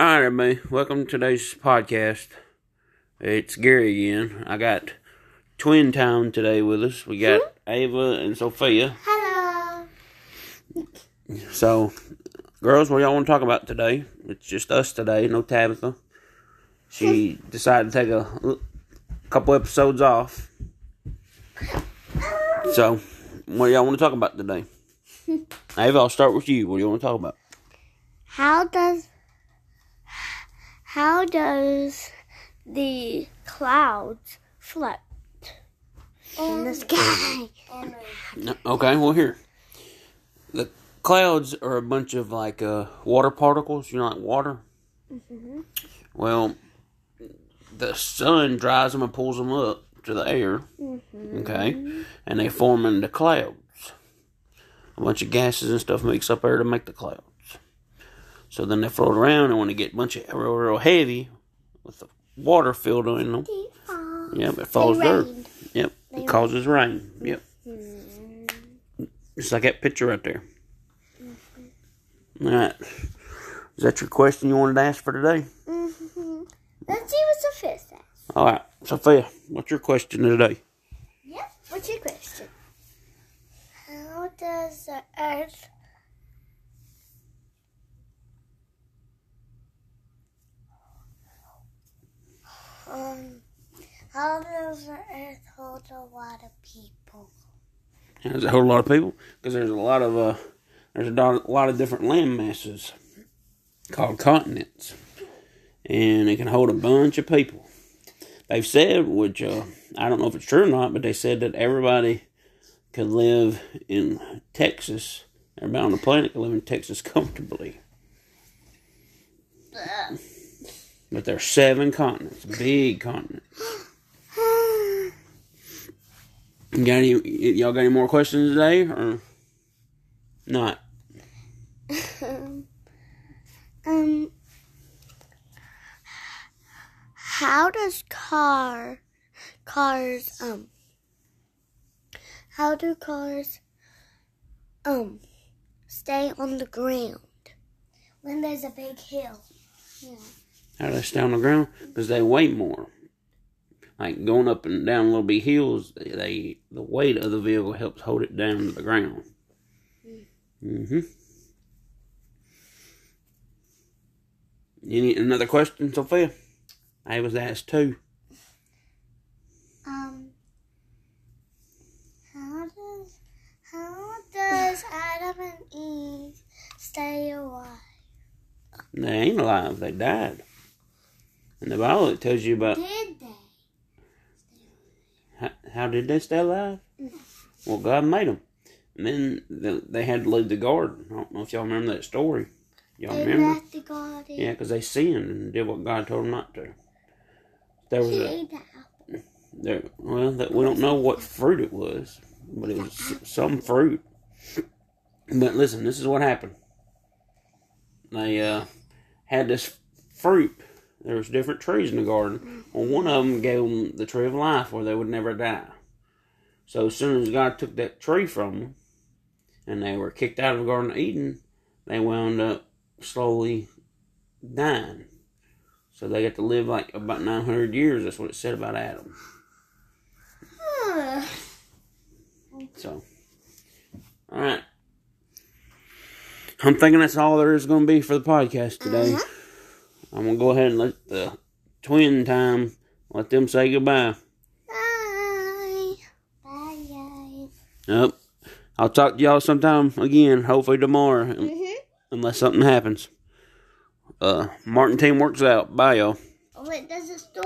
All right, everybody. Welcome to today's podcast. It's Gary again. I got Twin Town today with us. We got hmm? Ava and Sophia. Hello. So, girls, what y'all want to talk about today? It's just us today, no Tabitha. She hmm. decided to take a couple episodes off. So, what y'all want to talk about today? Hmm. Ava, I'll start with you. What do you want to talk about? How does how does the clouds float in the sky? No, Okay, well here. The clouds are a bunch of like uh, water particles, you know, like water. Well, the sun dries them and pulls them up to the air. Okay, and they form into clouds. A bunch of gases and stuff mix up there to make the clouds. So then they float around, and when they get a bunch of real, real heavy with the water filled in them, yep, it falls dirt. Yep, it causes rain. Yep. Just like that picture right there. All right. Is that your question you wanted to ask for today? Mm-hmm. Let's see what Sophia says. All right. Sophia, what's your question today? Yep. What's your question? How does the Earth um does the Earth hold a lot of people? There's a whole lot of people because there's a lot of uh, there's a lot, a lot of different land masses called continents, and it can hold a bunch of people. They've said, which uh, I don't know if it's true or not, but they said that everybody could live in Texas. Everybody on the planet could live in Texas comfortably. But there's seven continents, big continents. Got any? Y'all got any more questions today, or not? um how does car cars um how do cars um stay on the ground when there's a big hill? Yeah. How do they stay on the ground? Because they weigh more. Like going up and down little big hills, they, the weight of the vehicle helps hold it down to the ground. Mm-hmm. Any another question, Sophia? I was asked too. Um how does how does Adam and Eve stay alive? They ain't alive. They died. In the Bible, it tells you about Did? How, did they stay alive? Well, God made them. And then the, they had to leave the garden. I don't know if y'all remember that story. Y'all They remember? left the garden. Yeah, because they sinned and did what God told them not to. There was He a ate the apple. there. Well, that we don't know what fruit it was, but it was some fruit. But listen, this is what happened. They uh, had this fruit. There was different trees in the garden. Well, one of them gave them the tree of life, where they would never die. So as soon as God took that tree from them, and they were kicked out of the Garden of Eden, they wound up slowly dying. So they got to live like about 900 years. That's what it said about Adam. Huh. So, all right. I'm thinking that's all there is going to be for the podcast today. Mm-hmm. I'm going to go ahead and let the twin time let them say goodbye. Bye. Bye, guys. Yep. I'll talk to y'all sometime again, hopefully tomorrow, Mm-hmm. unless something happens. Uh, Martin team works out. Bye, y'all. Oh, wait, does it still